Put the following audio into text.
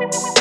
Música